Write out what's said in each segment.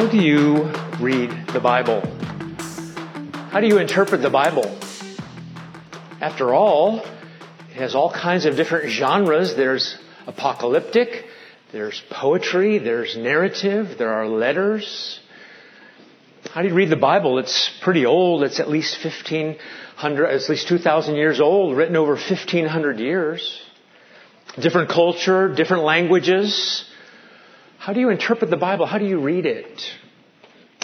How do you read the Bible? How do you interpret the Bible? After all, it has all kinds of different genres. There's apocalyptic, there's poetry, there's narrative, there are letters. How do you read the Bible? It's pretty old. It's at least 1500, at least 2000 years old, written over 1500 years. Different culture, different languages. How do you interpret the Bible? How do you read it?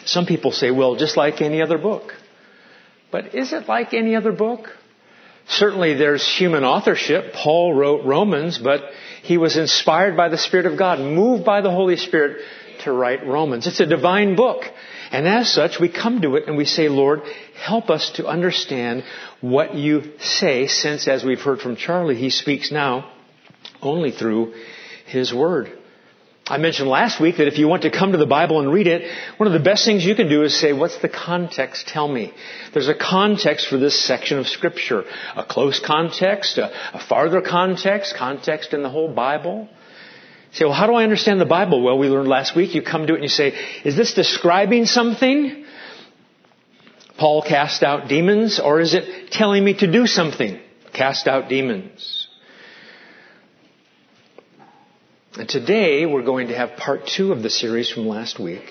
Some people say, well, just like any other book. But is it like any other book? Certainly there's human authorship. Paul wrote Romans, but he was inspired by the Spirit of God, moved by the Holy Spirit to write Romans. It's a divine book. And as such, we come to it and we say, Lord, help us to understand what you say, since as we've heard from Charlie, he speaks now only through his word. I mentioned last week that if you want to come to the Bible and read it, one of the best things you can do is say, what's the context? Tell me. There's a context for this section of scripture. A close context, a, a farther context, context in the whole Bible. You say, well, how do I understand the Bible? Well, we learned last week, you come to it and you say, is this describing something? Paul cast out demons, or is it telling me to do something? Cast out demons. And today we're going to have part two of the series from last week.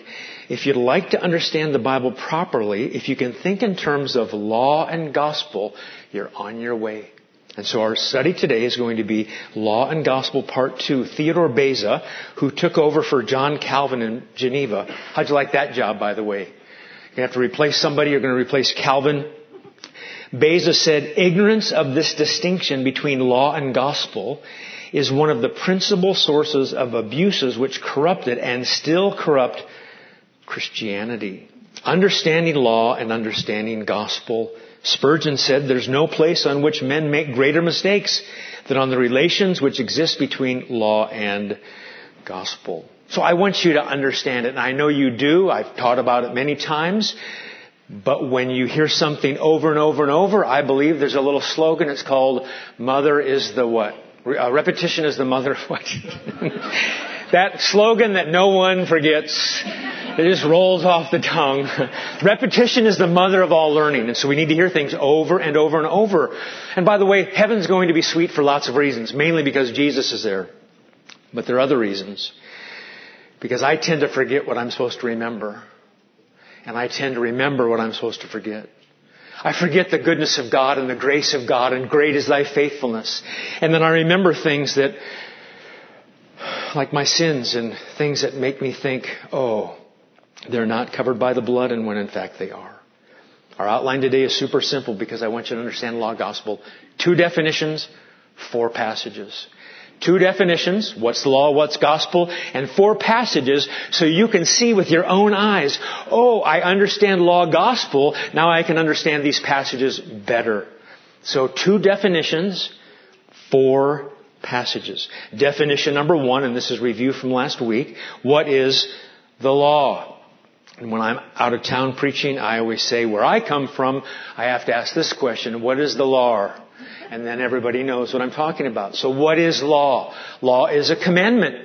If you'd like to understand the Bible properly, if you can think in terms of law and gospel, you're on your way. And so our study today is going to be Law and Gospel Part 2. Theodore Beza, who took over for John Calvin in Geneva. How'd you like that job, by the way? You have to replace somebody, you're going to replace Calvin. Beza said, ignorance of this distinction between law and gospel is one of the principal sources of abuses which corrupted and still corrupt Christianity. Understanding law and understanding gospel. Spurgeon said there's no place on which men make greater mistakes than on the relations which exist between law and gospel. So I want you to understand it, and I know you do. I've taught about it many times. But when you hear something over and over and over, I believe there's a little slogan. It's called "Mother is the what? Uh, repetition is the mother of what? that slogan that no one forgets. It just rolls off the tongue. Repetition is the mother of all learning. And so we need to hear things over and over and over. And by the way, heaven's going to be sweet for lots of reasons, mainly because Jesus is there. But there are other reasons. Because I tend to forget what I'm supposed to remember. And I tend to remember what I'm supposed to forget. I forget the goodness of God and the grace of God and great is thy faithfulness. And then I remember things that, like my sins and things that make me think, oh, they're not covered by the blood and when in fact they are. Our outline today is super simple because I want you to understand law gospel. Two definitions, four passages. Two definitions, what's law, what's gospel, and four passages so you can see with your own eyes, oh, I understand law, gospel, now I can understand these passages better. So two definitions, four passages. Definition number one, and this is review from last week, what is the law? And when I'm out of town preaching, I always say, where I come from, I have to ask this question, what is the law? And then everybody knows what I'm talking about. So what is law? Law is a commandment.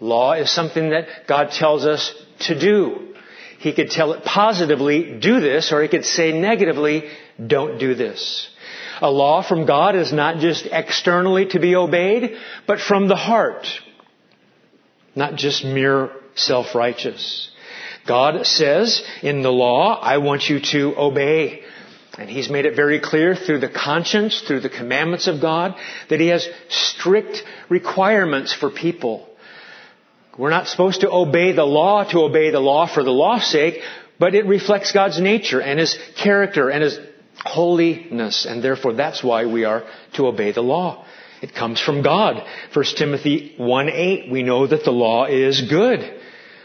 Law is something that God tells us to do. He could tell it positively, do this, or he could say negatively, don't do this. A law from God is not just externally to be obeyed, but from the heart. Not just mere self-righteous. God says in the law, I want you to obey and he's made it very clear through the conscience, through the commandments of God, that he has strict requirements for people. We're not supposed to obey the law to obey the law for the law's sake, but it reflects God's nature and his character and his holiness, and therefore that's why we are to obey the law. It comes from God. 1 Timothy 1 8, we know that the law is good.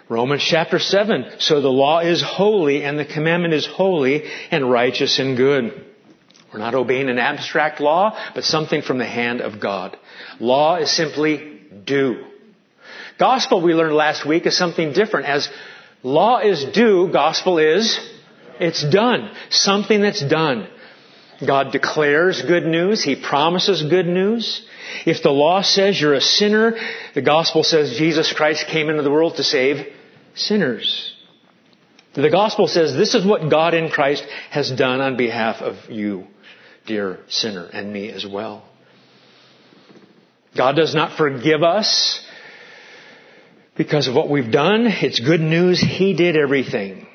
Romans chapter 7. So the law is holy and the commandment is holy and righteous and good. We're not obeying an abstract law, but something from the hand of God. Law is simply do. Gospel we learned last week is something different. As law is do, gospel is it's done. Something that's done. God declares good news. He promises good news. If the law says you're a sinner, the gospel says Jesus Christ came into the world to save sinners. The gospel says this is what God in Christ has done on behalf of you, dear sinner, and me as well. God does not forgive us because of what we've done. It's good news. He did everything.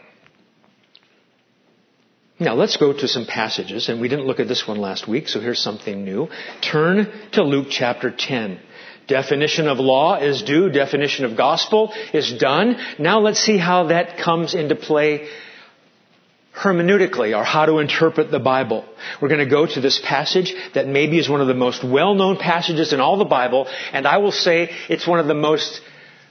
Now let's go to some passages, and we didn't look at this one last week, so here's something new. Turn to Luke chapter 10. Definition of law is do, definition of gospel is done. Now let's see how that comes into play hermeneutically, or how to interpret the Bible. We're going to go to this passage that maybe is one of the most well-known passages in all the Bible, and I will say it's one of the most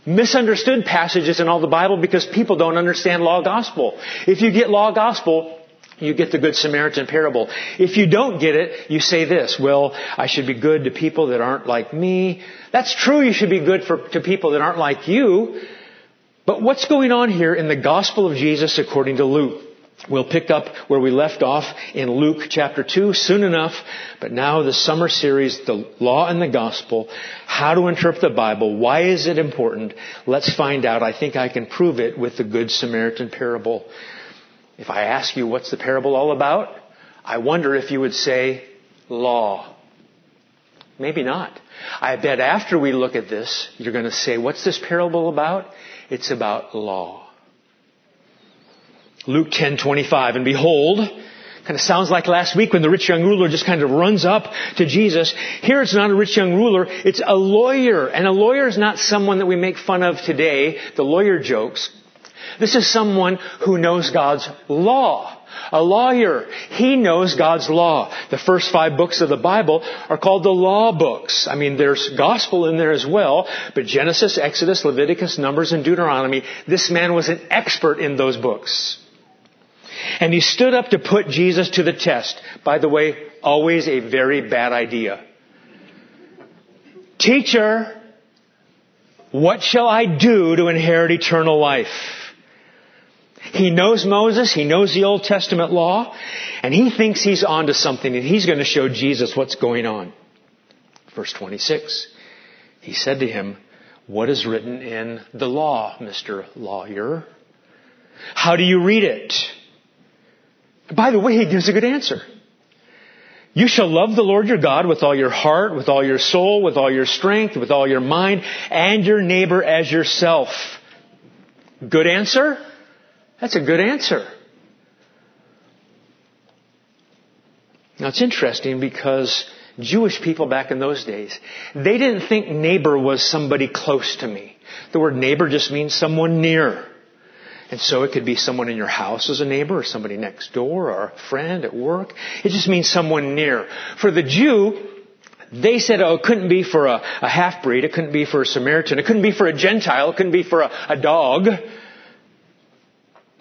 misunderstood passages in all the Bible because people don't understand law gospel. If you get law gospel, you get the Good Samaritan parable. If you don't get it, you say this, well, I should be good to people that aren't like me. That's true, you should be good for, to people that aren't like you. But what's going on here in the Gospel of Jesus according to Luke? We'll pick up where we left off in Luke chapter 2 soon enough, but now the summer series, the law and the gospel, how to interpret the Bible, why is it important? Let's find out. I think I can prove it with the Good Samaritan parable. If I ask you what's the parable all about, I wonder if you would say law. Maybe not. I bet after we look at this, you're going to say, what's this parable about? It's about law. Luke 10:25 and behold kind of sounds like last week when the rich young ruler just kind of runs up to Jesus. Here it's not a rich young ruler, it's a lawyer. And a lawyer is not someone that we make fun of today, the lawyer jokes. This is someone who knows God's law. A lawyer. He knows God's law. The first five books of the Bible are called the law books. I mean, there's gospel in there as well, but Genesis, Exodus, Leviticus, Numbers, and Deuteronomy, this man was an expert in those books. And he stood up to put Jesus to the test. By the way, always a very bad idea. Teacher, what shall I do to inherit eternal life? He knows Moses, he knows the Old Testament law, and he thinks he's onto something and he's going to show Jesus what's going on. Verse 26. He said to him, What is written in the law, Mr. Lawyer? How do you read it? By the way, he gives a good answer. You shall love the Lord your God with all your heart, with all your soul, with all your strength, with all your mind, and your neighbor as yourself. Good answer? That's a good answer. Now it's interesting because Jewish people back in those days, they didn't think neighbor was somebody close to me. The word neighbor just means someone near. And so it could be someone in your house as a neighbor or somebody next door or a friend at work. It just means someone near. For the Jew, they said, oh, it couldn't be for a, a half-breed. It couldn't be for a Samaritan. It couldn't be for a Gentile. It couldn't be for a, a dog.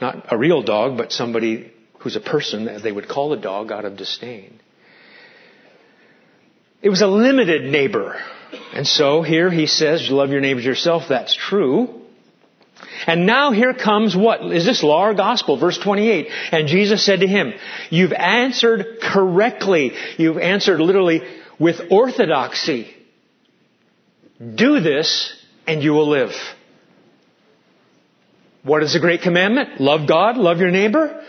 Not a real dog, but somebody who's a person as they would call a dog out of disdain. It was a limited neighbor. And so here he says, love your neighbors yourself. That's true. And now here comes what? Is this law or gospel? Verse 28. And Jesus said to him, you've answered correctly. You've answered literally with orthodoxy. Do this and you will live. What is the great commandment? Love God, love your neighbor.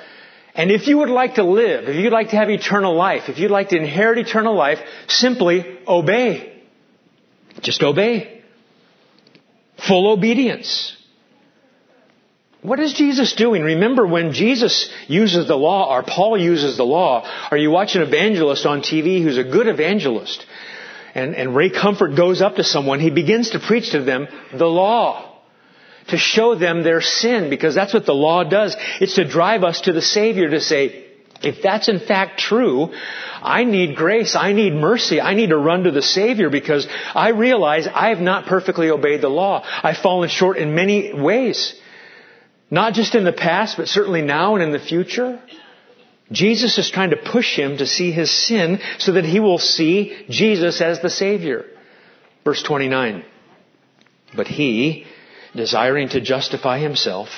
And if you would like to live, if you'd like to have eternal life, if you'd like to inherit eternal life, simply obey. Just obey. Full obedience. What is Jesus doing? Remember when Jesus uses the law, or Paul uses the law, or you watch an evangelist on TV who's a good evangelist, and, and Ray Comfort goes up to someone, he begins to preach to them the law to show them their sin because that's what the law does. It's to drive us to the Savior to say, if that's in fact true, I need grace, I need mercy, I need to run to the Savior because I realize I have not perfectly obeyed the law. I've fallen short in many ways. Not just in the past, but certainly now and in the future. Jesus is trying to push him to see his sin so that he will see Jesus as the Savior. Verse 29. But he, desiring to justify himself.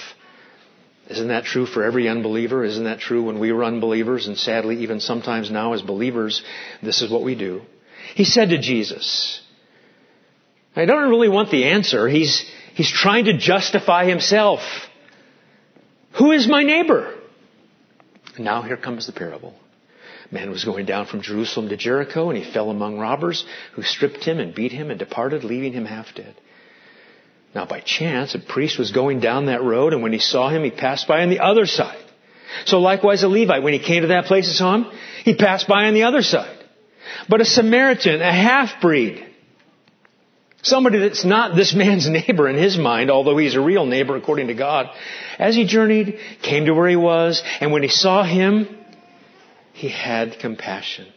Isn't that true for every unbeliever? Isn't that true when we were unbelievers? And sadly, even sometimes now as believers, this is what we do. He said to Jesus, I don't really want the answer. He's, he's trying to justify himself. Who is my neighbor? Now here comes the parable. Man was going down from Jerusalem to Jericho, and he fell among robbers, who stripped him and beat him and departed, leaving him half dead. Now by chance, a priest was going down that road, and when he saw him, he passed by on the other side. So likewise a Levite, when he came to that place and saw him, he passed by on the other side. But a Samaritan, a half-breed, somebody that's not this man's neighbor in his mind, although he's a real neighbor according to God, as he journeyed, came to where he was, and when he saw him, he had compassion.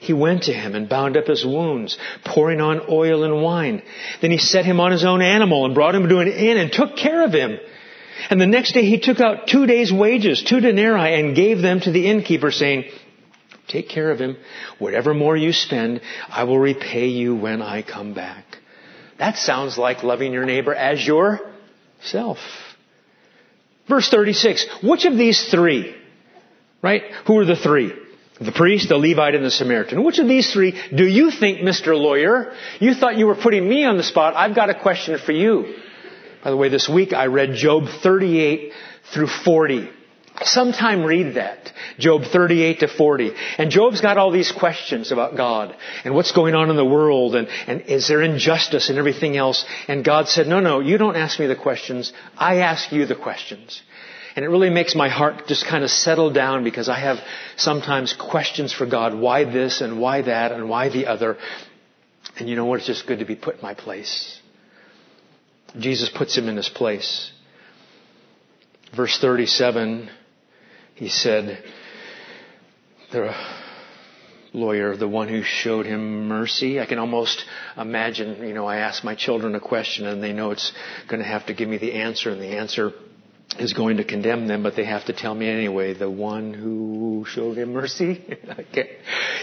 He went to him and bound up his wounds, pouring on oil and wine. Then he set him on his own animal and brought him to an inn and took care of him. And the next day he took out two days' wages, two denarii, and gave them to the innkeeper, saying, Take care of him. Whatever more you spend, I will repay you when I come back. That sounds like loving your neighbor as yourself. Verse 36. Which of these three, right? Who are the three? The priest, the Levite, and the Samaritan. Which of these three do you think, Mr. Lawyer? You thought you were putting me on the spot. I've got a question for you. By the way, this week I read Job 38 through 40. Sometime read that. Job 38 to 40. And Job's got all these questions about God and what's going on in the world and, and is there injustice and everything else. And God said, no, no, you don't ask me the questions. I ask you the questions. And it really makes my heart just kind of settle down because I have sometimes questions for God. Why this and why that and why the other? And you know what? It's just good to be put in my place. Jesus puts him in his place. Verse 37, he said, the lawyer, the one who showed him mercy. I can almost imagine, you know, I ask my children a question and they know it's going to have to give me the answer and the answer is going to condemn them, but they have to tell me anyway, the one who showed him mercy. okay.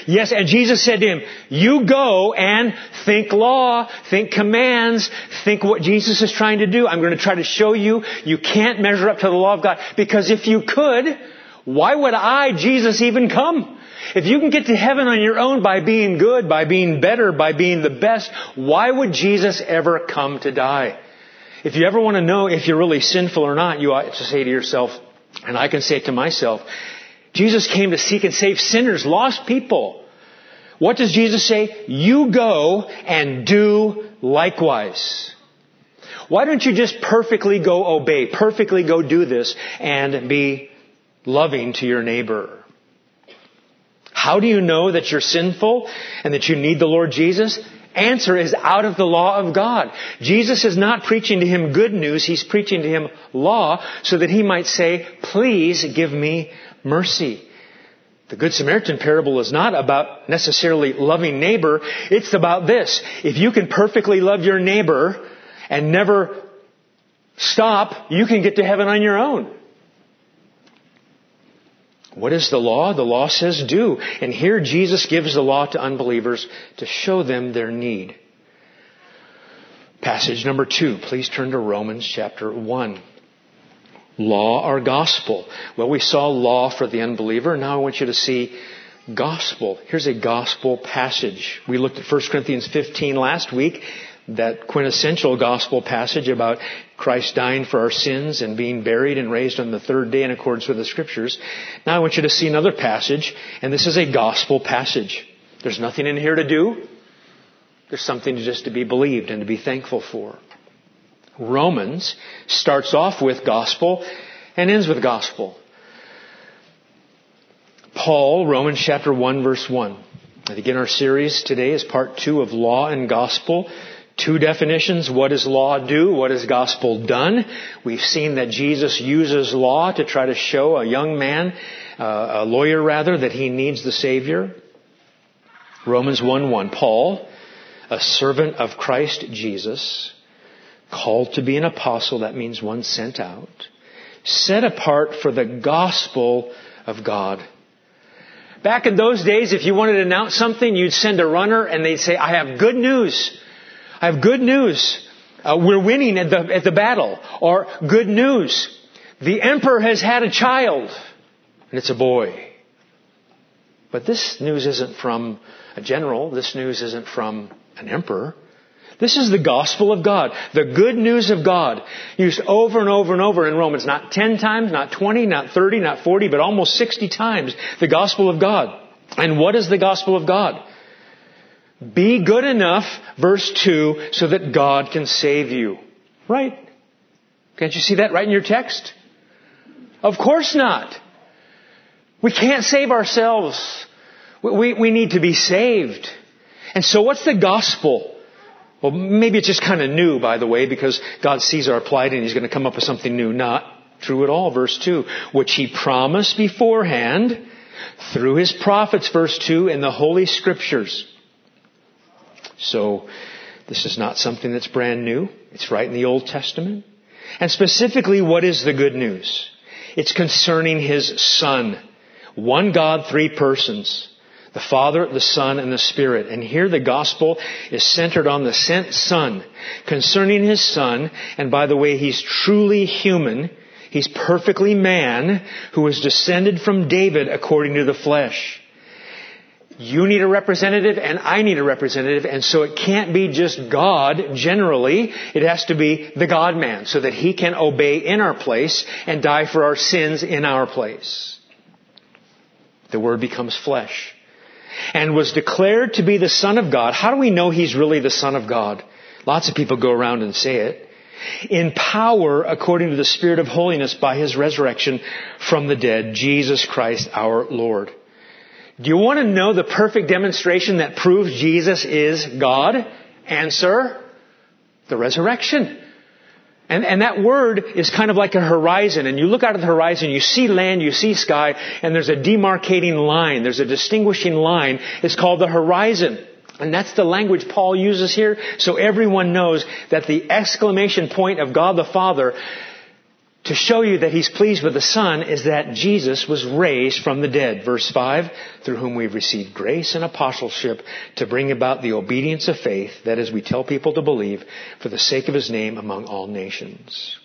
Yes, and Jesus said to him, you go and think law, think commands, think what Jesus is trying to do. I'm going to try to show you, you can't measure up to the law of God, because if you could, why would I, Jesus, even come? If you can get to heaven on your own by being good, by being better, by being the best, why would Jesus ever come to die? If you ever want to know if you're really sinful or not, you ought to say to yourself, and I can say it to myself, Jesus came to seek and save sinners, lost people. What does Jesus say? You go and do likewise. Why don't you just perfectly go obey, perfectly go do this and be loving to your neighbor? How do you know that you're sinful and that you need the Lord Jesus? Answer is out of the law of God. Jesus is not preaching to him good news, he's preaching to him law so that he might say, please give me mercy. The Good Samaritan parable is not about necessarily loving neighbor, it's about this. If you can perfectly love your neighbor and never stop, you can get to heaven on your own. What is the law? The law says do. And here Jesus gives the law to unbelievers to show them their need. Passage number two. Please turn to Romans chapter one. Law or gospel? Well, we saw law for the unbeliever. Now I want you to see gospel. Here's a gospel passage. We looked at 1 Corinthians 15 last week that quintessential gospel passage about Christ dying for our sins and being buried and raised on the third day in accordance with the scriptures. Now I want you to see another passage, and this is a gospel passage. There's nothing in here to do. There's something just to be believed and to be thankful for. Romans starts off with gospel and ends with gospel. Paul, Romans chapter 1 verse 1. I begin our series today is part two of law and gospel. Two definitions. What does law do? What has gospel done? We've seen that Jesus uses law to try to show a young man, uh, a lawyer rather, that he needs the Savior. Romans 1-1. Paul, a servant of Christ Jesus, called to be an apostle, that means one sent out, set apart for the gospel of God. Back in those days, if you wanted to announce something, you'd send a runner and they'd say, I have good news. I have good news. Uh, we're winning at the, at the battle. Or good news. The emperor has had a child. And it's a boy. But this news isn't from a general. This news isn't from an emperor. This is the gospel of God, the good news of God, used over and over and over in Romans, not 10 times, not 20, not 30, not 40, but almost 60 times, the gospel of God. And what is the gospel of God? Be good enough, verse 2, so that God can save you. Right? Can't you see that right in your text? Of course not. We can't save ourselves. We, we need to be saved. And so what's the gospel? Well, maybe it's just kind of new, by the way, because God sees our plight and He's going to come up with something new. Not true at all. Verse 2. Which He promised beforehand through His prophets, verse 2, in the Holy Scriptures. So, this is not something that's brand new. It's right in the Old Testament. And specifically, what is the good news? It's concerning His Son. One God, three persons. The Father, the Son, and the Spirit. And here the gospel is centered on the sent Son. Concerning His Son, and by the way, He's truly human. He's perfectly man who was descended from David according to the flesh. You need a representative and I need a representative and so it can't be just God generally. It has to be the God man so that He can obey in our place and die for our sins in our place. The Word becomes flesh and was declared to be the Son of God. How do we know He's really the Son of God? Lots of people go around and say it. In power according to the Spirit of holiness by His resurrection from the dead, Jesus Christ our Lord. Do you want to know the perfect demonstration that proves Jesus is God? Answer, the resurrection. And, and that word is kind of like a horizon. And you look out of the horizon, you see land, you see sky, and there's a demarcating line. There's a distinguishing line. It's called the horizon. And that's the language Paul uses here. So everyone knows that the exclamation point of God the Father to show you that he's pleased with the Son is that Jesus was raised from the dead. Verse 5, through whom we've received grace and apostleship to bring about the obedience of faith, that is, we tell people to believe, for the sake of his name among all nations.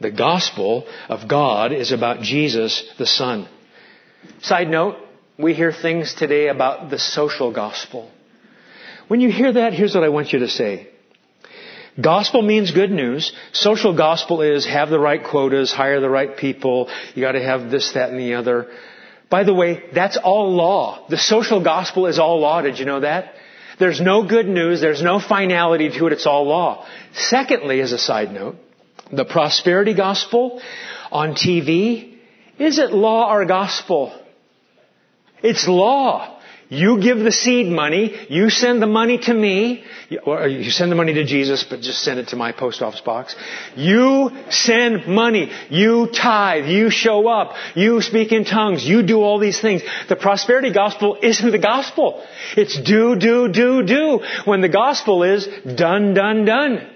The gospel of God is about Jesus, the Son. Side note, we hear things today about the social gospel. When you hear that, here's what I want you to say. Gospel means good news. Social gospel is have the right quotas, hire the right people, you gotta have this, that, and the other. By the way, that's all law. The social gospel is all law. Did you know that? There's no good news. There's no finality to it. It's all law. Secondly, as a side note, the prosperity gospel on TV, is it law or gospel? It's law. You give the seed money. You send the money to me. Or you send the money to Jesus, but just send it to my post office box. You send money. You tithe. You show up. You speak in tongues. You do all these things. The prosperity gospel isn't the gospel. It's do, do, do, do. When the gospel is done, done, done.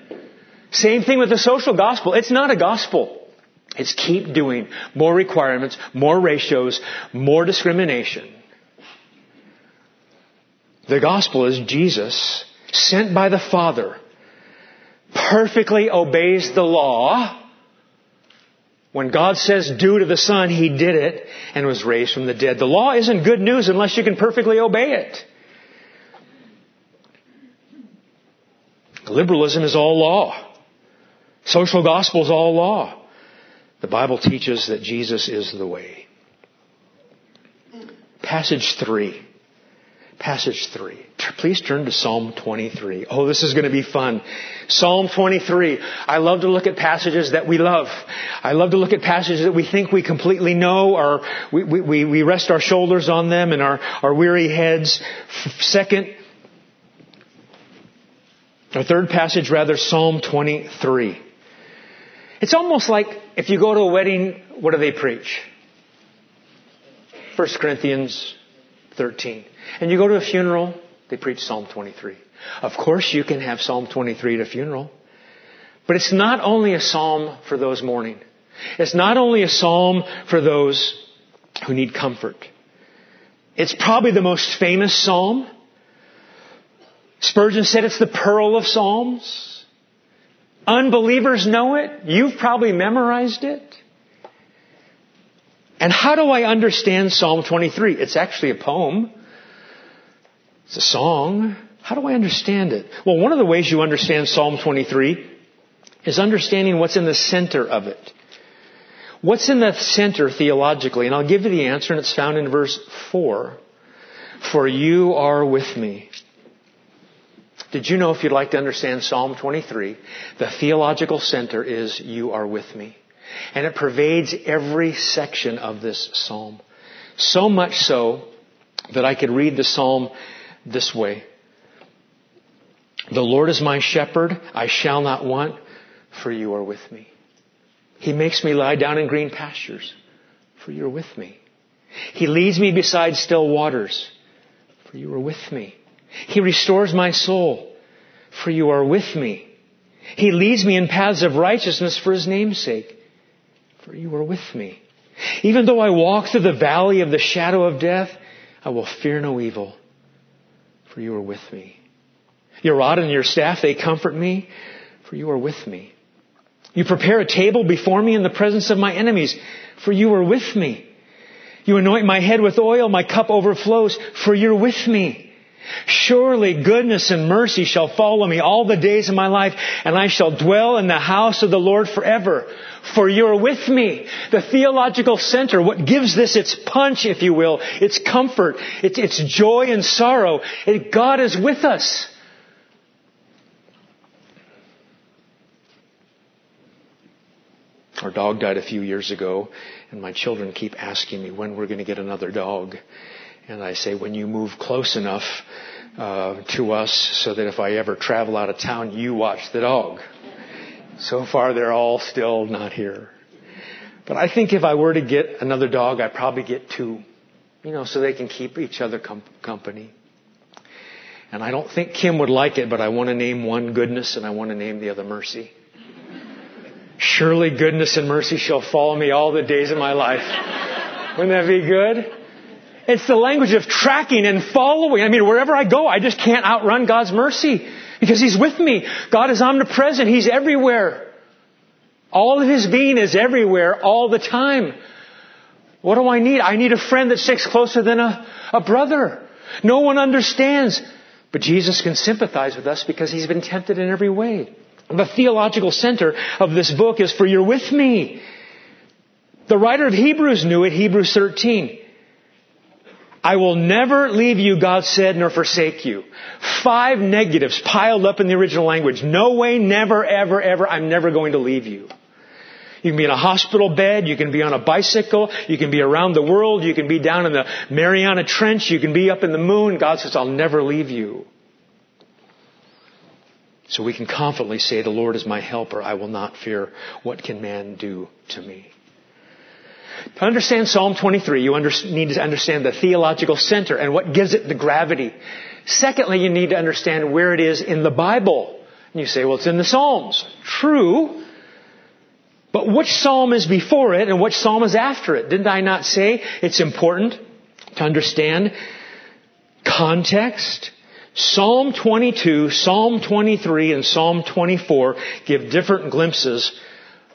Same thing with the social gospel. It's not a gospel. It's keep doing more requirements, more ratios, more discrimination. The gospel is Jesus, sent by the Father, perfectly obeys the law. When God says do to the Son, He did it and was raised from the dead. The law isn't good news unless you can perfectly obey it. Liberalism is all law. Social gospel is all law. The Bible teaches that Jesus is the way. Passage 3 passage 3. Please turn to Psalm 23. Oh, this is going to be fun. Psalm 23. I love to look at passages that we love. I love to look at passages that we think we completely know or we, we, we rest our shoulders on them and our, our weary heads. Second, our third passage rather, Psalm 23. It's almost like if you go to a wedding, what do they preach? 1 Corinthians 13. And you go to a funeral, they preach Psalm 23. Of course you can have Psalm 23 at a funeral. But it's not only a psalm for those mourning. It's not only a psalm for those who need comfort. It's probably the most famous psalm. Spurgeon said it's the pearl of psalms. Unbelievers know it. You've probably memorized it. And how do I understand Psalm 23? It's actually a poem. It's a song. How do I understand it? Well, one of the ways you understand Psalm 23 is understanding what's in the center of it. What's in the center theologically? And I'll give you the answer, and it's found in verse 4. For you are with me. Did you know if you'd like to understand Psalm 23, the theological center is you are with me. And it pervades every section of this psalm. So much so that I could read the psalm this way. The Lord is my shepherd, I shall not want, for you are with me. He makes me lie down in green pastures, for you are with me. He leads me beside still waters, for you are with me. He restores my soul, for you are with me. He leads me in paths of righteousness for his name's sake, for you are with me. Even though I walk through the valley of the shadow of death, I will fear no evil, for you are with me. Your rod and your staff, they comfort me, for you are with me. You prepare a table before me in the presence of my enemies, for you are with me. You anoint my head with oil, my cup overflows, for you're with me. Surely goodness and mercy shall follow me all the days of my life, and I shall dwell in the house of the Lord forever. For you're with me. The theological center, what gives this its punch, if you will, its comfort, its, its joy and sorrow, God is with us. Our dog died a few years ago, and my children keep asking me when we're going to get another dog. And I say, when you move close enough uh, to us so that if I ever travel out of town, you watch the dog. So far, they're all still not here. But I think if I were to get another dog, I'd probably get two, you know, so they can keep each other com- company. And I don't think Kim would like it, but I want to name one goodness and I want to name the other mercy. Surely goodness and mercy shall follow me all the days of my life. Wouldn't that be good? It's the language of tracking and following. I mean, wherever I go, I just can't outrun God's mercy because He's with me. God is omnipresent. He's everywhere. All of His being is everywhere all the time. What do I need? I need a friend that sticks closer than a, a brother. No one understands. But Jesus can sympathize with us because He's been tempted in every way. The theological center of this book is for you're with me. The writer of Hebrews knew it, Hebrews 13. I will never leave you, God said, nor forsake you. Five negatives piled up in the original language. No way, never, ever, ever, I'm never going to leave you. You can be in a hospital bed, you can be on a bicycle, you can be around the world, you can be down in the Mariana Trench, you can be up in the moon. God says, I'll never leave you. So we can confidently say, The Lord is my helper. I will not fear. What can man do to me? To understand Psalm 23, you under, need to understand the theological center and what gives it the gravity. Secondly, you need to understand where it is in the Bible. And you say, well, it's in the Psalms. True. But which psalm is before it and which psalm is after it? Didn't I not say it's important to understand context Psalm 22, Psalm 23, and Psalm 24 give different glimpses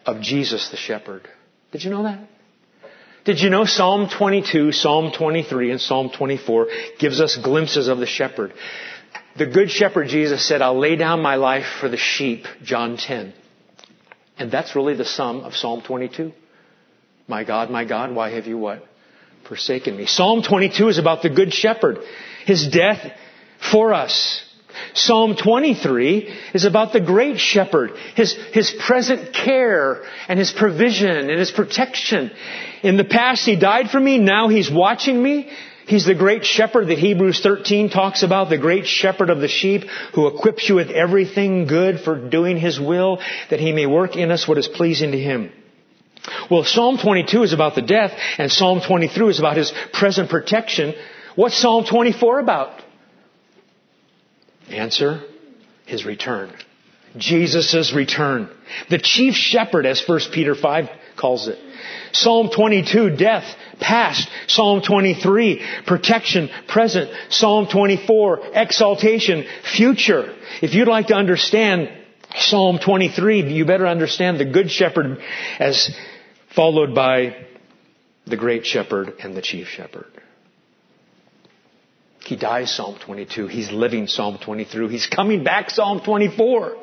of Jesus the shepherd. Did you know that? Did you know Psalm 22, Psalm 23, and Psalm 24 gives us glimpses of the shepherd? The good shepherd Jesus said, I'll lay down my life for the sheep, John 10. And that's really the sum of Psalm 22. My God, my God, why have you what? Forsaken me. Psalm 22 is about the good shepherd. His death for us. Psalm 23 is about the great shepherd, his, his present care and his provision and his protection. In the past, he died for me. Now he's watching me. He's the great shepherd that Hebrews 13 talks about, the great shepherd of the sheep who equips you with everything good for doing his will, that he may work in us what is pleasing to him. Well, Psalm 22 is about the death, and Psalm 23 is about his present protection. What's Psalm 24 about? Answer, His return. Jesus' return. The chief shepherd, as 1 Peter 5 calls it. Psalm 22, death, past. Psalm 23, protection, present. Psalm 24, exaltation, future. If you'd like to understand Psalm 23, you better understand the good shepherd as followed by the great shepherd and the chief shepherd. He dies Psalm 22. He's living Psalm 23. He's coming back Psalm 24.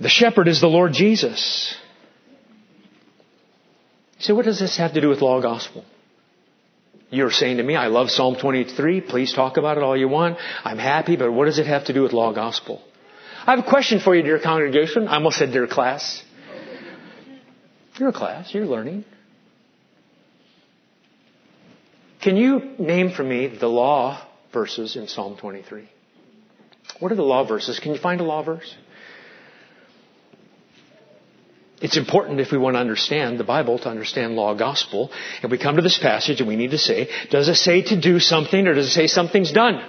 The shepherd is the Lord Jesus. So what does this have to do with law gospel? You're saying to me, I love Psalm 23. Please talk about it all you want. I'm happy, but what does it have to do with law gospel? I have a question for you, dear congregation. I almost said dear class. You're a class. You're learning. Can you name for me the law verses in Psalm 23? What are the law verses? Can you find a law verse? It's important if we want to understand the Bible to understand law gospel. And we come to this passage and we need to say, does it say to do something or does it say something's done?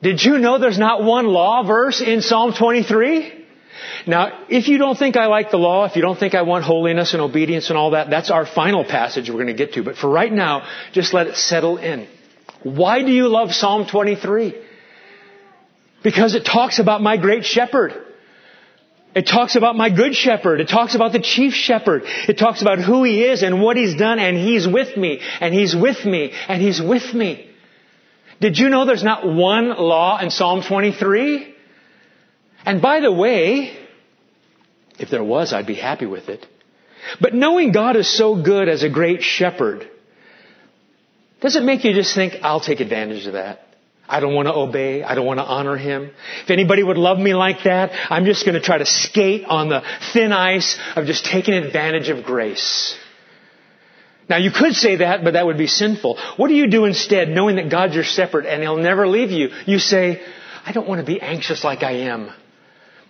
Did you know there's not one law verse in Psalm 23? Now, if you don't think I like the law, if you don't think I want holiness and obedience and all that, that's our final passage we're going to get to. But for right now, just let it settle in. Why do you love Psalm 23? Because it talks about my great shepherd. It talks about my good shepherd. It talks about the chief shepherd. It talks about who he is and what he's done and he's with me and he's with me and he's with me. Did you know there's not one law in Psalm 23? And by the way, if there was, I'd be happy with it. But knowing God is so good as a great shepherd, does it make you just think, I'll take advantage of that? I don't want to obey. I don't want to honor him. If anybody would love me like that, I'm just going to try to skate on the thin ice of just taking advantage of grace. Now you could say that, but that would be sinful. What do you do instead, knowing that God's your shepherd and He'll never leave you? You say, I don't want to be anxious like I am.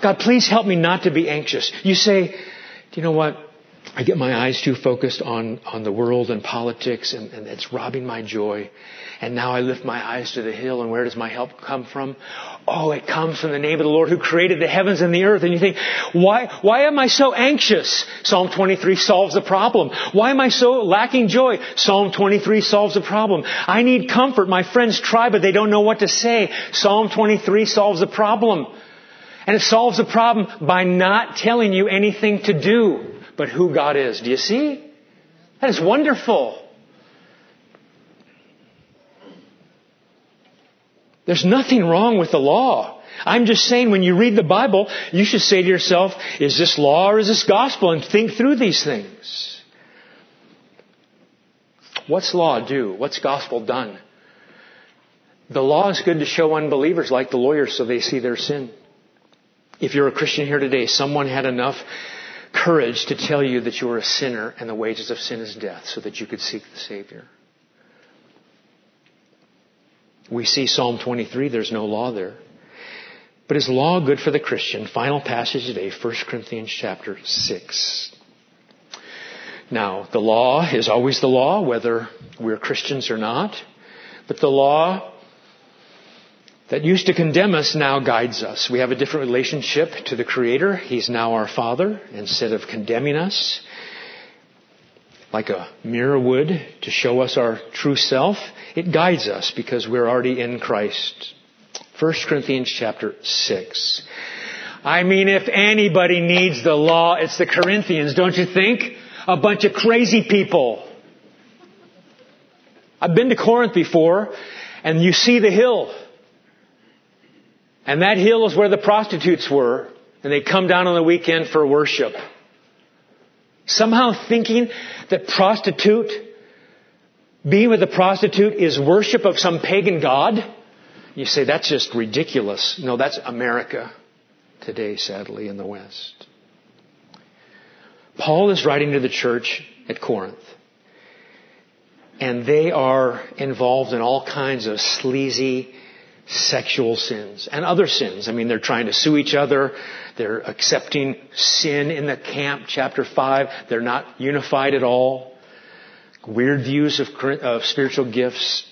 God, please help me not to be anxious. You say, do you know what? I get my eyes too focused on, on the world and politics and, and it's robbing my joy. And now I lift my eyes to the hill and where does my help come from? Oh, it comes from the name of the Lord who created the heavens and the earth. And you think, why, why am I so anxious? Psalm 23 solves the problem. Why am I so lacking joy? Psalm 23 solves the problem. I need comfort. My friends try, but they don't know what to say. Psalm 23 solves the problem. And it solves the problem by not telling you anything to do, but who God is. Do you see? That is wonderful. There's nothing wrong with the law. I'm just saying when you read the Bible, you should say to yourself, is this law or is this gospel? And think through these things. What's law do? What's gospel done? The law is good to show unbelievers like the lawyers so they see their sin. If you're a Christian here today, someone had enough courage to tell you that you are a sinner and the wages of sin is death so that you could seek the Savior. We see Psalm 23, there's no law there. But is law good for the Christian? Final passage today, 1 Corinthians chapter 6. Now, the law is always the law, whether we're Christians or not. But the law that used to condemn us now guides us. We have a different relationship to the Creator. He's now our Father. Instead of condemning us, like a mirror would to show us our true self, it guides us because we're already in Christ. 1 Corinthians chapter 6. I mean, if anybody needs the law, it's the Corinthians, don't you think? A bunch of crazy people. I've been to Corinth before, and you see the hill. And that hill is where the prostitutes were, and they come down on the weekend for worship. Somehow thinking that prostitute, being with a prostitute is worship of some pagan god? You say that's just ridiculous. No, that's America today, sadly, in the West. Paul is writing to the church at Corinth. And they are involved in all kinds of sleazy, sexual sins and other sins. I mean, they're trying to sue each other. They're accepting sin in the camp, chapter 5. They're not unified at all. Weird views of, of spiritual gifts.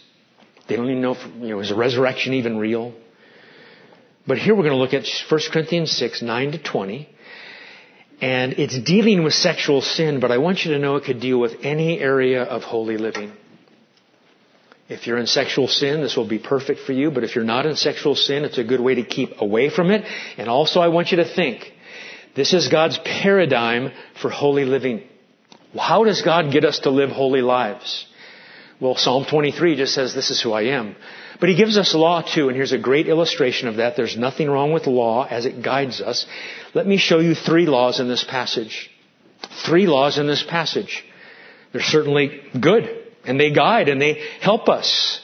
They don't even know, if, you know, is a resurrection even real? But here we're going to look at 1 Corinthians 6, 9 to 20. And it's dealing with sexual sin, but I want you to know it could deal with any area of holy living. If you're in sexual sin, this will be perfect for you, but if you're not in sexual sin, it's a good way to keep away from it. And also I want you to think, this is God's paradigm for holy living. How does God get us to live holy lives? Well, Psalm 23 just says, this is who I am. But he gives us law too, and here's a great illustration of that. There's nothing wrong with law as it guides us. Let me show you three laws in this passage. Three laws in this passage. They're certainly good, and they guide, and they help us.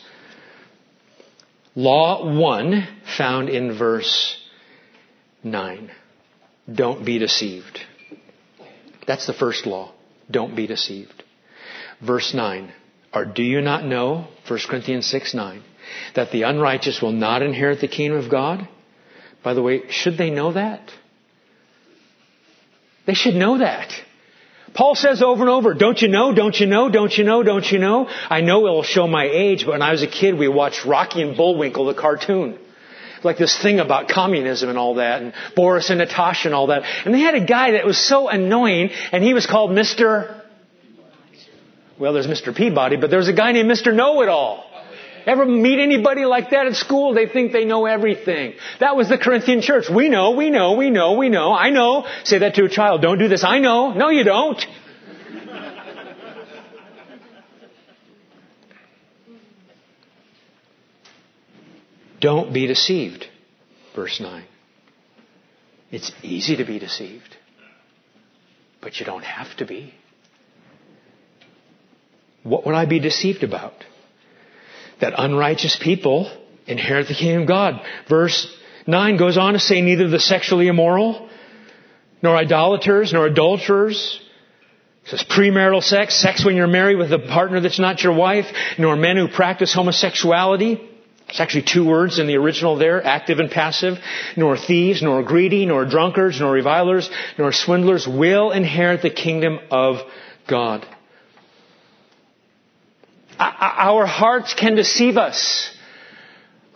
Law 1, found in verse 9. Don't be deceived. That's the first law. Don't be deceived. Verse 9. Or do you not know, 1 Corinthians 6 9, that the unrighteous will not inherit the kingdom of God? By the way, should they know that? They should know that. Paul says over and over, don't you know, don't you know, don't you know, don't you know? I know it will show my age, but when I was a kid, we watched Rocky and Bullwinkle, the cartoon. Like this thing about communism and all that, and Boris and Natasha and all that. And they had a guy that was so annoying, and he was called Mr. Well, there's Mr. Peabody, but there's a guy named Mr. Know-It-All. Ever meet anybody like that at school? They think they know everything. That was the Corinthian church. We know, we know, we know, we know. I know. Say that to a child. Don't do this. I know. No, you don't. don't be deceived. Verse 9. It's easy to be deceived, but you don't have to be. What would I be deceived about? That unrighteous people inherit the kingdom of God. Verse 9 goes on to say neither the sexually immoral, nor idolaters, nor adulterers, it says premarital sex, sex when you're married with a partner that's not your wife, nor men who practice homosexuality. It's actually two words in the original there, active and passive. Nor thieves, nor greedy, nor drunkards, nor revilers, nor swindlers will inherit the kingdom of God. Our hearts can deceive us.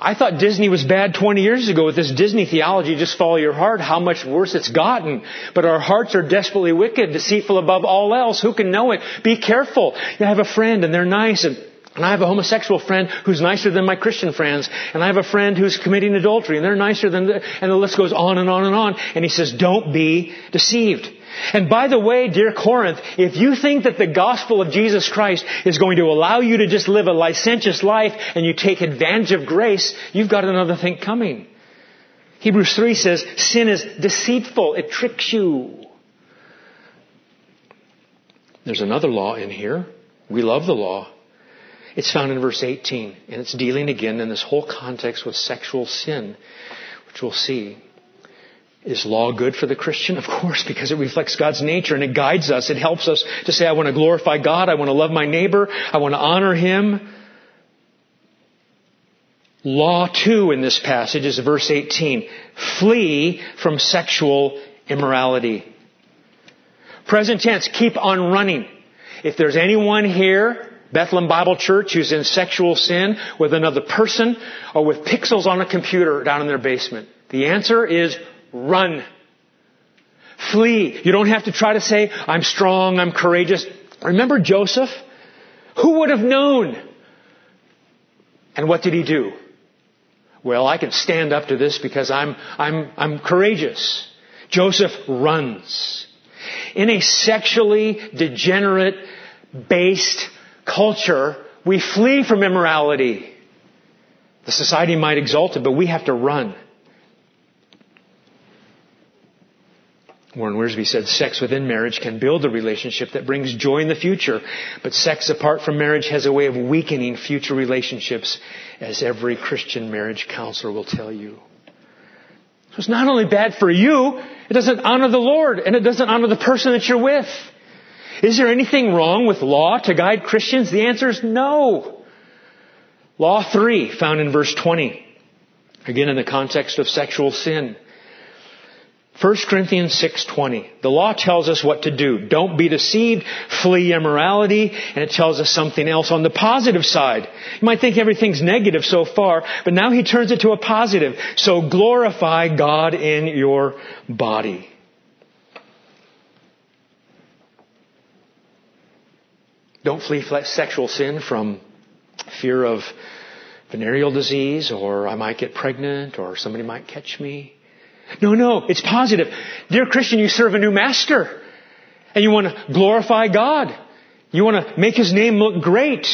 I thought Disney was bad 20 years ago with this Disney theology, just follow your heart, how much worse it's gotten. But our hearts are desperately wicked, deceitful above all else. Who can know it? Be careful. You have a friend and they're nice and and I have a homosexual friend who's nicer than my Christian friends. And I have a friend who's committing adultery and they're nicer than, the, and the list goes on and on and on. And he says, don't be deceived. And by the way, dear Corinth, if you think that the gospel of Jesus Christ is going to allow you to just live a licentious life and you take advantage of grace, you've got another thing coming. Hebrews 3 says, sin is deceitful. It tricks you. There's another law in here. We love the law. It's found in verse 18, and it's dealing again in this whole context with sexual sin, which we'll see. Is law good for the Christian? Of course, because it reflects God's nature and it guides us. It helps us to say, I want to glorify God. I want to love my neighbor. I want to honor him. Law 2 in this passage is verse 18. Flee from sexual immorality. Present tense, keep on running. If there's anyone here, Bethlehem Bible Church, who's in sexual sin with another person or with pixels on a computer down in their basement, the answer is Run. Flee. You don't have to try to say, I'm strong, I'm courageous. Remember Joseph? Who would have known? And what did he do? Well, I can stand up to this because I'm, I'm, I'm courageous. Joseph runs. In a sexually degenerate, based culture, we flee from immorality. The society might exalt it, but we have to run. Warren Wiersbe said sex within marriage can build a relationship that brings joy in the future, but sex apart from marriage has a way of weakening future relationships, as every Christian marriage counselor will tell you. So it's not only bad for you, it doesn't honor the Lord, and it doesn't honor the person that you're with. Is there anything wrong with law to guide Christians? The answer is no. Law 3, found in verse 20. Again in the context of sexual sin. 1 Corinthians 6:20. The law tells us what to do. Don't be deceived, flee immorality, and it tells us something else on the positive side. You might think everything's negative so far, but now he turns it to a positive. So glorify God in your body. Don't flee sexual sin from fear of venereal disease or I might get pregnant or somebody might catch me. No, no, it's positive. Dear Christian, you serve a new master. And you want to glorify God. You want to make His name look great.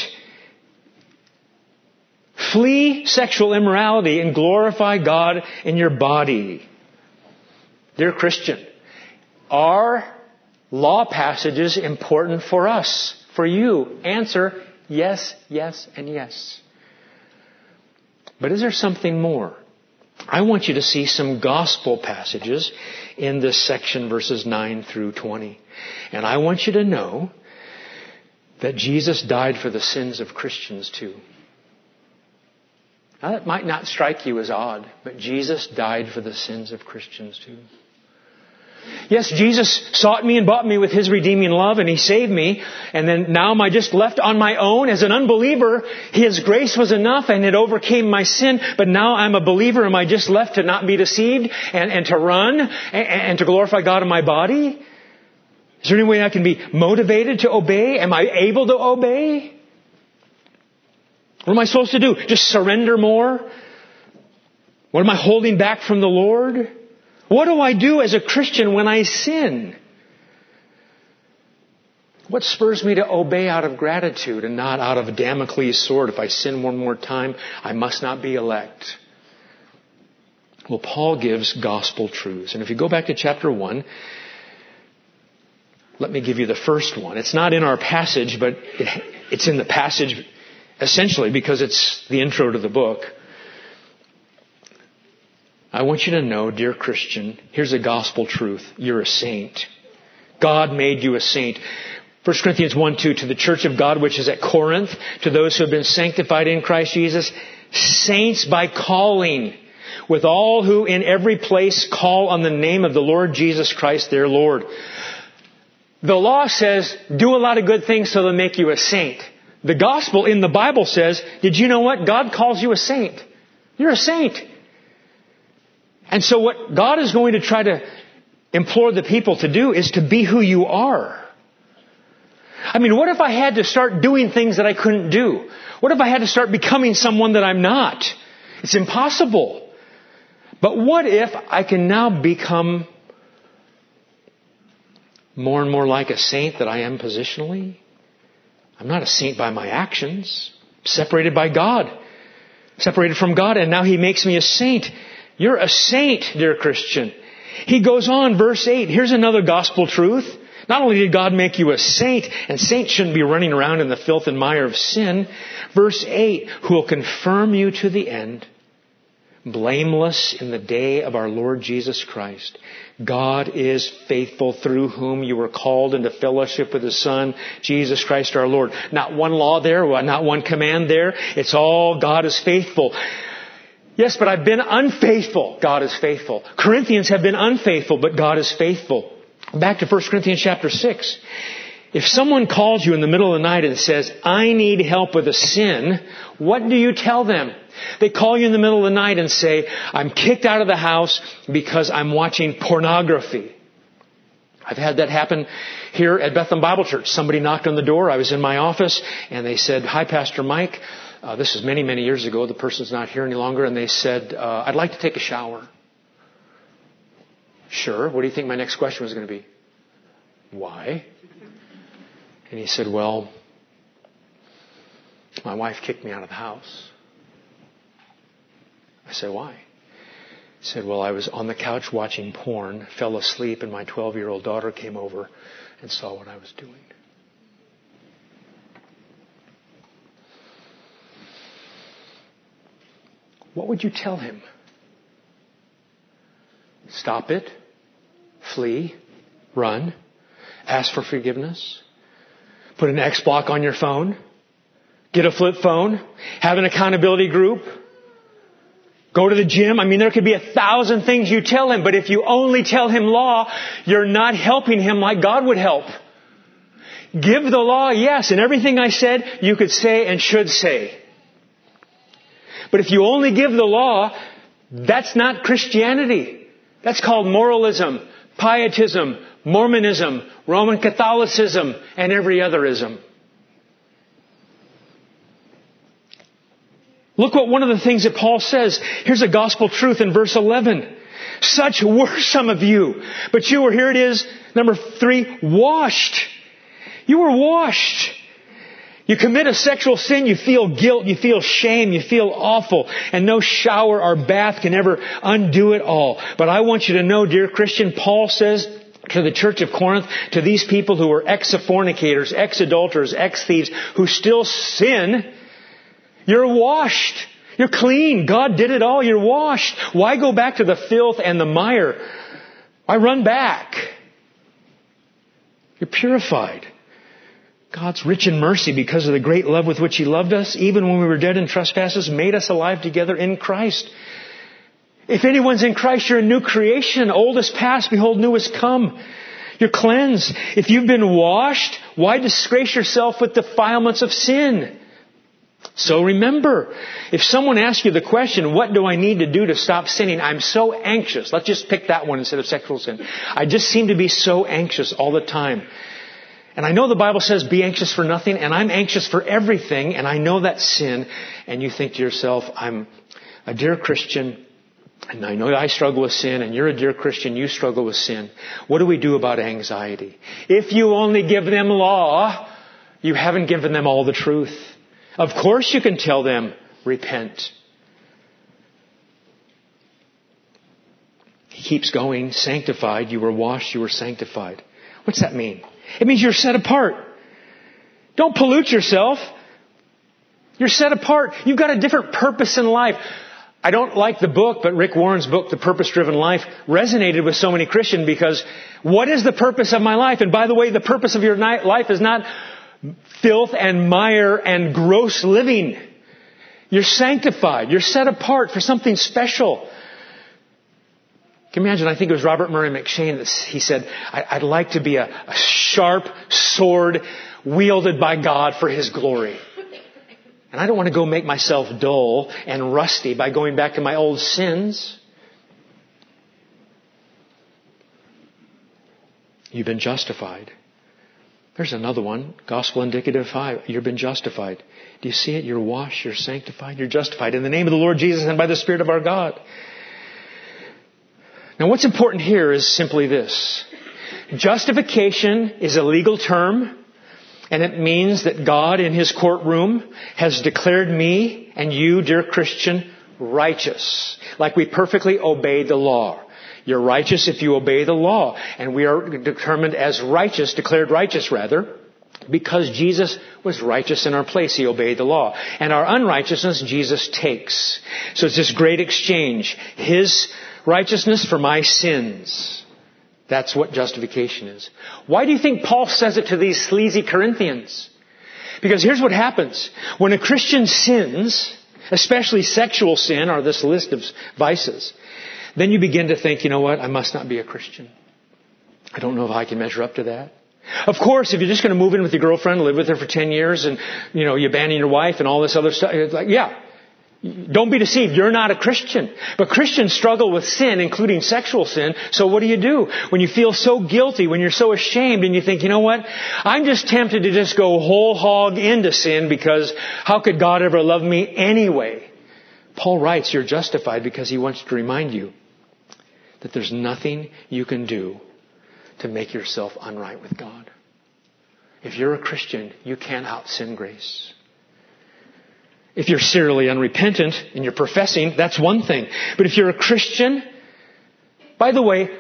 Flee sexual immorality and glorify God in your body. Dear Christian, are law passages important for us? For you? Answer, yes, yes, and yes. But is there something more? I want you to see some gospel passages in this section, verses 9 through 20. And I want you to know that Jesus died for the sins of Christians too. Now that might not strike you as odd, but Jesus died for the sins of Christians too. Yes, Jesus sought me and bought me with His redeeming love and He saved me. And then now am I just left on my own as an unbeliever? His grace was enough and it overcame my sin. But now I'm a believer. Am I just left to not be deceived and, and to run and, and to glorify God in my body? Is there any way I can be motivated to obey? Am I able to obey? What am I supposed to do? Just surrender more? What am I holding back from the Lord? What do I do as a Christian when I sin? What spurs me to obey out of gratitude and not out of Damocles sword? If I sin one more time, I must not be elect. Well, Paul gives gospel truths. And if you go back to chapter 1, let me give you the first one. It's not in our passage, but it, it's in the passage essentially because it's the intro to the book. I want you to know, dear Christian, here's a gospel truth. You're a saint. God made you a saint. 1 Corinthians 1 2, to the church of God which is at Corinth, to those who have been sanctified in Christ Jesus, saints by calling, with all who in every place call on the name of the Lord Jesus Christ their Lord. The law says, do a lot of good things so they'll make you a saint. The gospel in the Bible says, did you know what? God calls you a saint. You're a saint. And so what God is going to try to implore the people to do is to be who you are. I mean, what if I had to start doing things that I couldn't do? What if I had to start becoming someone that I'm not? It's impossible. But what if I can now become more and more like a saint that I am positionally. I'm not a saint by my actions. I'm separated by God. Separated from God, and now He makes me a saint. You're a saint, dear Christian. He goes on, verse 8. Here's another gospel truth. Not only did God make you a saint, and saints shouldn't be running around in the filth and mire of sin, verse 8, who will confirm you to the end, blameless in the day of our Lord Jesus Christ. God is faithful through whom you were called into fellowship with His Son, Jesus Christ our Lord. Not one law there, not one command there. It's all God is faithful. Yes, but I've been unfaithful. God is faithful. Corinthians have been unfaithful, but God is faithful. Back to 1 Corinthians chapter 6. If someone calls you in the middle of the night and says, I need help with a sin, what do you tell them? They call you in the middle of the night and say, I'm kicked out of the house because I'm watching pornography. I've had that happen here at Bethlehem Bible Church. Somebody knocked on the door. I was in my office and they said, Hi, Pastor Mike. Uh, this is many, many years ago. The person's not here any longer. And they said, uh, I'd like to take a shower. Sure. What do you think my next question was going to be? Why? And he said, Well, my wife kicked me out of the house. I said, Why? He said, Well, I was on the couch watching porn, fell asleep, and my 12 year old daughter came over and saw what I was doing. What would you tell him? Stop it, flee, run, ask for forgiveness, put an X block on your phone, get a flip phone, have an accountability group, Go to the gym. I mean, there could be a thousand things you tell him, but if you only tell him law, you're not helping him like God would help. Give the law, yes, and everything I said, you could say and should say. But if you only give the law, that's not Christianity. That's called moralism, pietism, Mormonism, Roman Catholicism, and every other ism. Look what one of the things that Paul says. Here's a gospel truth in verse 11. Such were some of you. But you were, here it is, number three, washed. You were washed. You commit a sexual sin, you feel guilt, you feel shame, you feel awful, and no shower or bath can ever undo it all. But I want you to know, dear Christian, Paul says to the church of Corinth, to these people who are ex-fornicators, ex-adulterers, ex-thieves, who still sin, you're washed. You're clean. God did it all. You're washed. Why go back to the filth and the mire? Why run back? You're purified. God's rich in mercy because of the great love with which He loved us, even when we were dead in trespasses, made us alive together in Christ. If anyone's in Christ, you're a new creation. Old is past, behold, new is come. You're cleansed. If you've been washed, why disgrace yourself with defilements of sin? So remember, if someone asks you the question, what do I need to do to stop sinning? I'm so anxious. Let's just pick that one instead of sexual sin. I just seem to be so anxious all the time. And I know the Bible says be anxious for nothing, and I'm anxious for everything, and I know that's sin. And you think to yourself, I'm a dear Christian, and I know I struggle with sin, and you're a dear Christian, you struggle with sin. What do we do about anxiety? If you only give them law, you haven't given them all the truth. Of course you can tell them, repent. He keeps going, sanctified, you were washed, you were sanctified. What's that mean? It means you're set apart. Don't pollute yourself. You're set apart. You've got a different purpose in life. I don't like the book, but Rick Warren's book, The Purpose Driven Life, resonated with so many Christians because what is the purpose of my life? And by the way, the purpose of your life is not filth and mire and gross living. You're sanctified. You're set apart for something special. Can you imagine? I think it was Robert Murray M'Cheyne that he said, I'd like to be a, a sharp sword wielded by God for His glory. And I don't want to go make myself dull and rusty by going back to my old sins. You've been justified. There's another one. Gospel indicative five. You've been justified. Do you see it? You're washed, you're sanctified, you're justified in the name of the Lord Jesus and by the Spirit of our God. Now what's important here is simply this. Justification is a legal term. And it means that God in His courtroom has declared me and you, dear Christian, righteous. Like we perfectly obeyed the law. You're righteous if you obey the law. And we are determined as righteous, declared righteous rather, because Jesus was righteous in our place. He obeyed the law. And our unrighteousness, Jesus takes. So it's this great exchange. His righteousness for my sins. That's what justification is. Why do you think Paul says it to these sleazy Corinthians? Because here's what happens. When a Christian sins, especially sexual sin or this list of vices, then you begin to think, you know what, I must not be a Christian. I don't know if I can measure up to that. Of course, if you're just going to move in with your girlfriend, live with her for 10 years, and, you know, you abandon your wife and all this other stuff, it's like, yeah, don't be deceived. You're not a Christian. But Christians struggle with sin, including sexual sin. So what do you do? When you feel so guilty, when you're so ashamed and you think, you know what? I'm just tempted to just go whole hog into sin because how could God ever love me anyway? Paul writes, you're justified because he wants to remind you that there's nothing you can do to make yourself unright with God. If you're a Christian, you can't out sin grace. If you're serially unrepentant and you're professing, that's one thing. But if you're a Christian, by the way,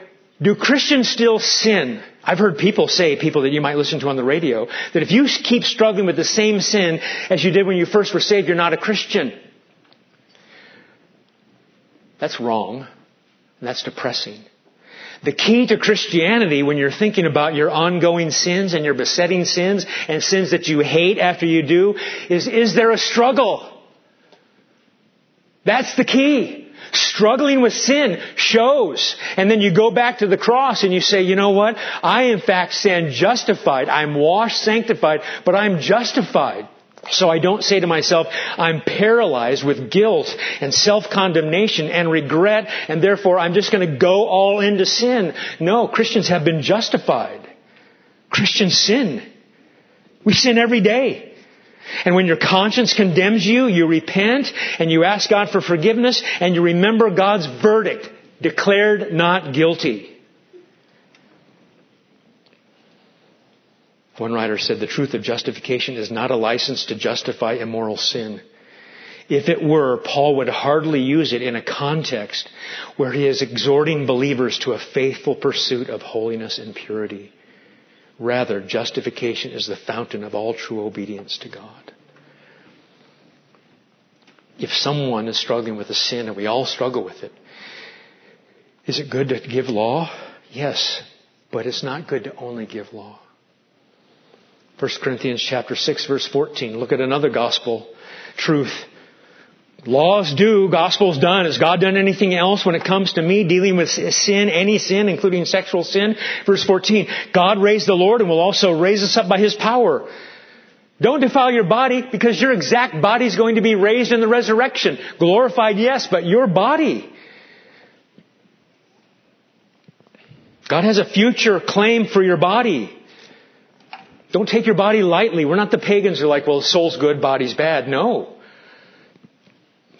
do Christians still sin? I've heard people say, people that you might listen to on the radio, that if you keep struggling with the same sin as you did when you first were saved, you're not a Christian. That's wrong. And that's depressing. The key to Christianity when you're thinking about your ongoing sins and your besetting sins and sins that you hate after you do is, is there a struggle? That's the key. Struggling with sin shows. And then you go back to the cross and you say, you know what? I in fact stand justified. I'm washed, sanctified, but I'm justified. So I don't say to myself, I'm paralyzed with guilt and self-condemnation and regret, and therefore I'm just going to go all into sin. No, Christians have been justified. Christians sin. We sin every day. And when your conscience condemns you, you repent and you ask God for forgiveness and you remember God's verdict, declared not guilty. One writer said the truth of justification is not a license to justify immoral sin. If it were, Paul would hardly use it in a context where he is exhorting believers to a faithful pursuit of holiness and purity. Rather, justification is the fountain of all true obedience to God. If someone is struggling with a sin, and we all struggle with it, is it good to give law? Yes, but it's not good to only give law. 1 Corinthians chapter 6 verse 14. Look at another gospel truth. Laws do, gospel's done. Has God done anything else when it comes to me dealing with sin, any sin, including sexual sin? Verse 14, God raised the Lord and will also raise us up by His power. Don't defile your body because your exact body is going to be raised in the resurrection. Glorified, yes, but your body. God has a future claim for your body. Don't take your body lightly. We're not the pagans who are like, well, soul's good, body's bad. No.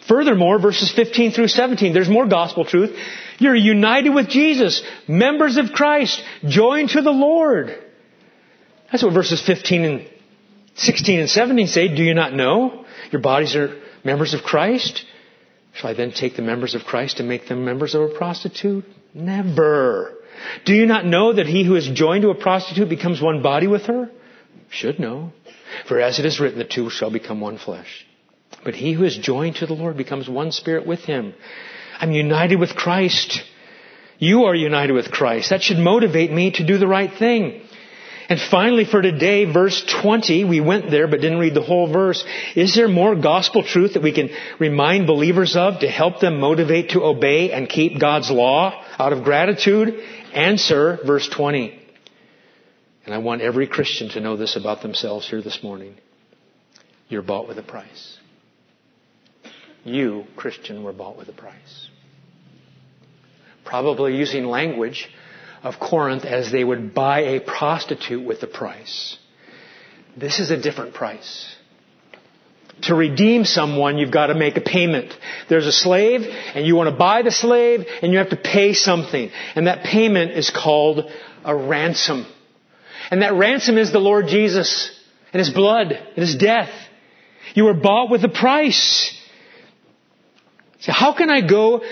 Furthermore, verses 15 through 17, there's more gospel truth. You're united with Jesus, members of Christ, joined to the Lord. That's what verses 15 and 16 and 17 say. Do you not know? Your bodies are members of Christ. Shall I then take the members of Christ and make them members of a prostitute? Never. Do you not know that he who is joined to a prostitute becomes one body with her? Should know. For as it is written, the two shall become one flesh. But he who is joined to the Lord becomes one spirit with him. I'm united with Christ. You are united with Christ. That should motivate me to do the right thing. And finally for today, verse 20, we went there but didn't read the whole verse. Is there more gospel truth that we can remind believers of to help them motivate to obey and keep God's law out of gratitude? Answer, verse 20. And I want every Christian to know this about themselves here this morning. You're bought with a price. You, Christian, were bought with a price. Probably using language of Corinth as they would buy a prostitute with a price. This is a different price. To redeem someone, you've got to make a payment. There's a slave, and you want to buy the slave, and you have to pay something. And that payment is called a ransom. And that ransom is the Lord Jesus and His blood and His death. You were bought with a price. So how can I go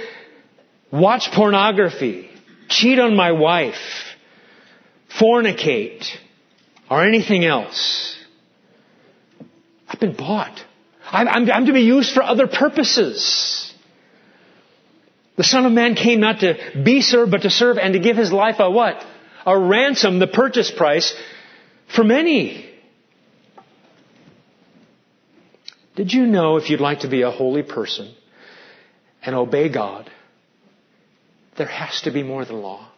watch pornography, cheat on my wife, fornicate, or anything else? I've been bought. I'm, I'm, I'm to be used for other purposes. The Son of Man came not to be served, but to serve and to give His life a what? A ransom, the purchase price for many. Did you know if you'd like to be a holy person, and obey God, there has to be more than law.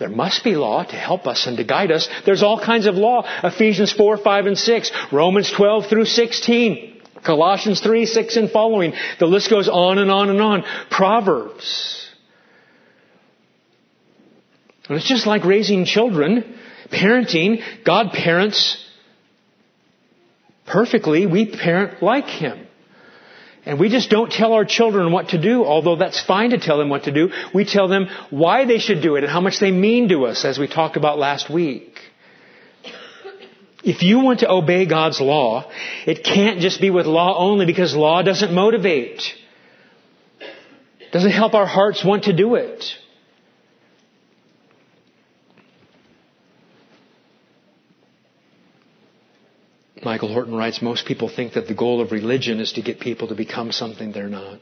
There must be law to help us and to guide us. There's all kinds of law. Ephesians 4, 5, and 6. Romans 12 through 16. Colossians 3, 6 and following. The list goes on and on and on. Proverbs. And it's just like raising children, parenting. God parents perfectly. We parent like Him. And we just don't tell our children what to do, although that's fine to tell them what to do. We tell them why they should do it and how much they mean to us, as we talked about last week. If you want to obey God's law, it can't just be with law only because law doesn't motivate. Doesn't help our hearts want to do it. Michael Horton writes, most people think that the goal of religion is to get people to become something they're not.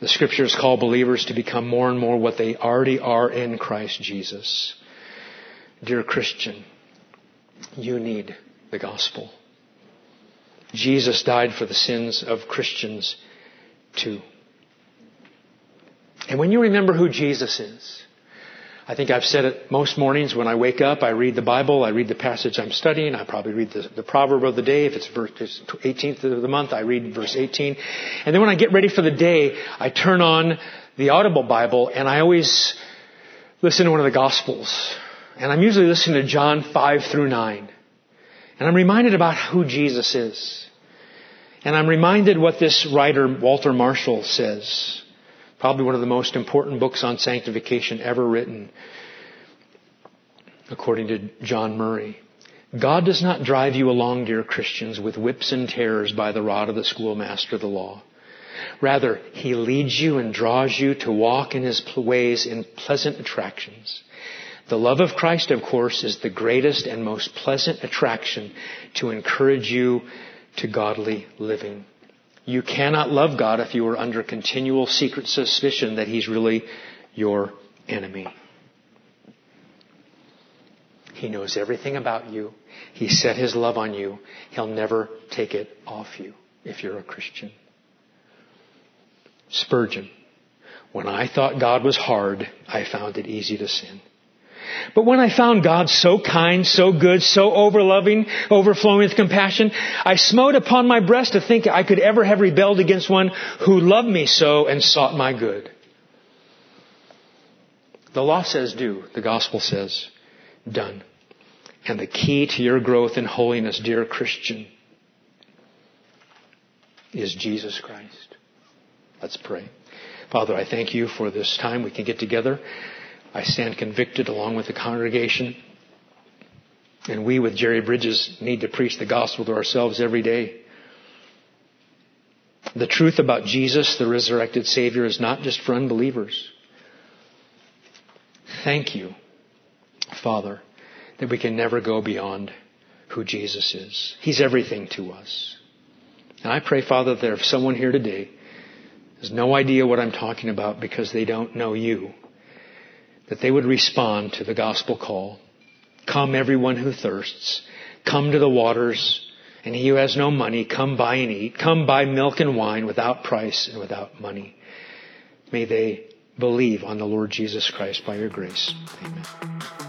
The scriptures call believers to become more and more what they already are in Christ Jesus. Dear Christian, you need the gospel. Jesus died for the sins of Christians too. And when you remember who Jesus is, I think I've said it most mornings when I wake up, I read the Bible, I read the passage I'm studying, I probably read the, the proverb of the day. If it's verse 18th of the month, I read verse 18. And then when I get ready for the day, I turn on the Audible Bible and I always listen to one of the Gospels. And I'm usually listening to John 5 through 9. And I'm reminded about who Jesus is. And I'm reminded what this writer, Walter Marshall, says. Probably one of the most important books on sanctification ever written. according to John Murray. God does not drive you along, dear Christians, with whips and tears by the rod of the schoolmaster the law. Rather, He leads you and draws you to walk in His ways in pleasant attractions. The love of Christ, of course, is the greatest and most pleasant attraction to encourage you to godly living. You cannot love God if you are under continual secret suspicion that He's really your enemy. He knows everything about you. He set His love on you. He'll never take it off you if you're a Christian. Spurgeon. When I thought God was hard, I found it easy to sin. But when I found God so kind, so good, so overloving, overflowing with compassion, I smote upon my breast to think I could ever have rebelled against one who loved me so and sought my good. The law says do. The gospel says done. And the key to your growth in holiness, dear Christian, is Jesus Christ. Let's pray. Father, I thank you for this time we can get together. I stand convicted along with the congregation. And we with Jerry Bridges need to preach the gospel to ourselves every day. The truth about Jesus, the resurrected Savior, is not just for unbelievers. Thank you, Father, that we can never go beyond who Jesus is. He's everything to us. And I pray, Father, that if someone here today has no idea what I'm talking about because they don't know you, that they would respond to the gospel call. Come everyone who thirsts. Come to the waters. And he who has no money, come buy and eat. Come buy milk and wine without price and without money. May they believe on the Lord Jesus Christ by your grace. Amen.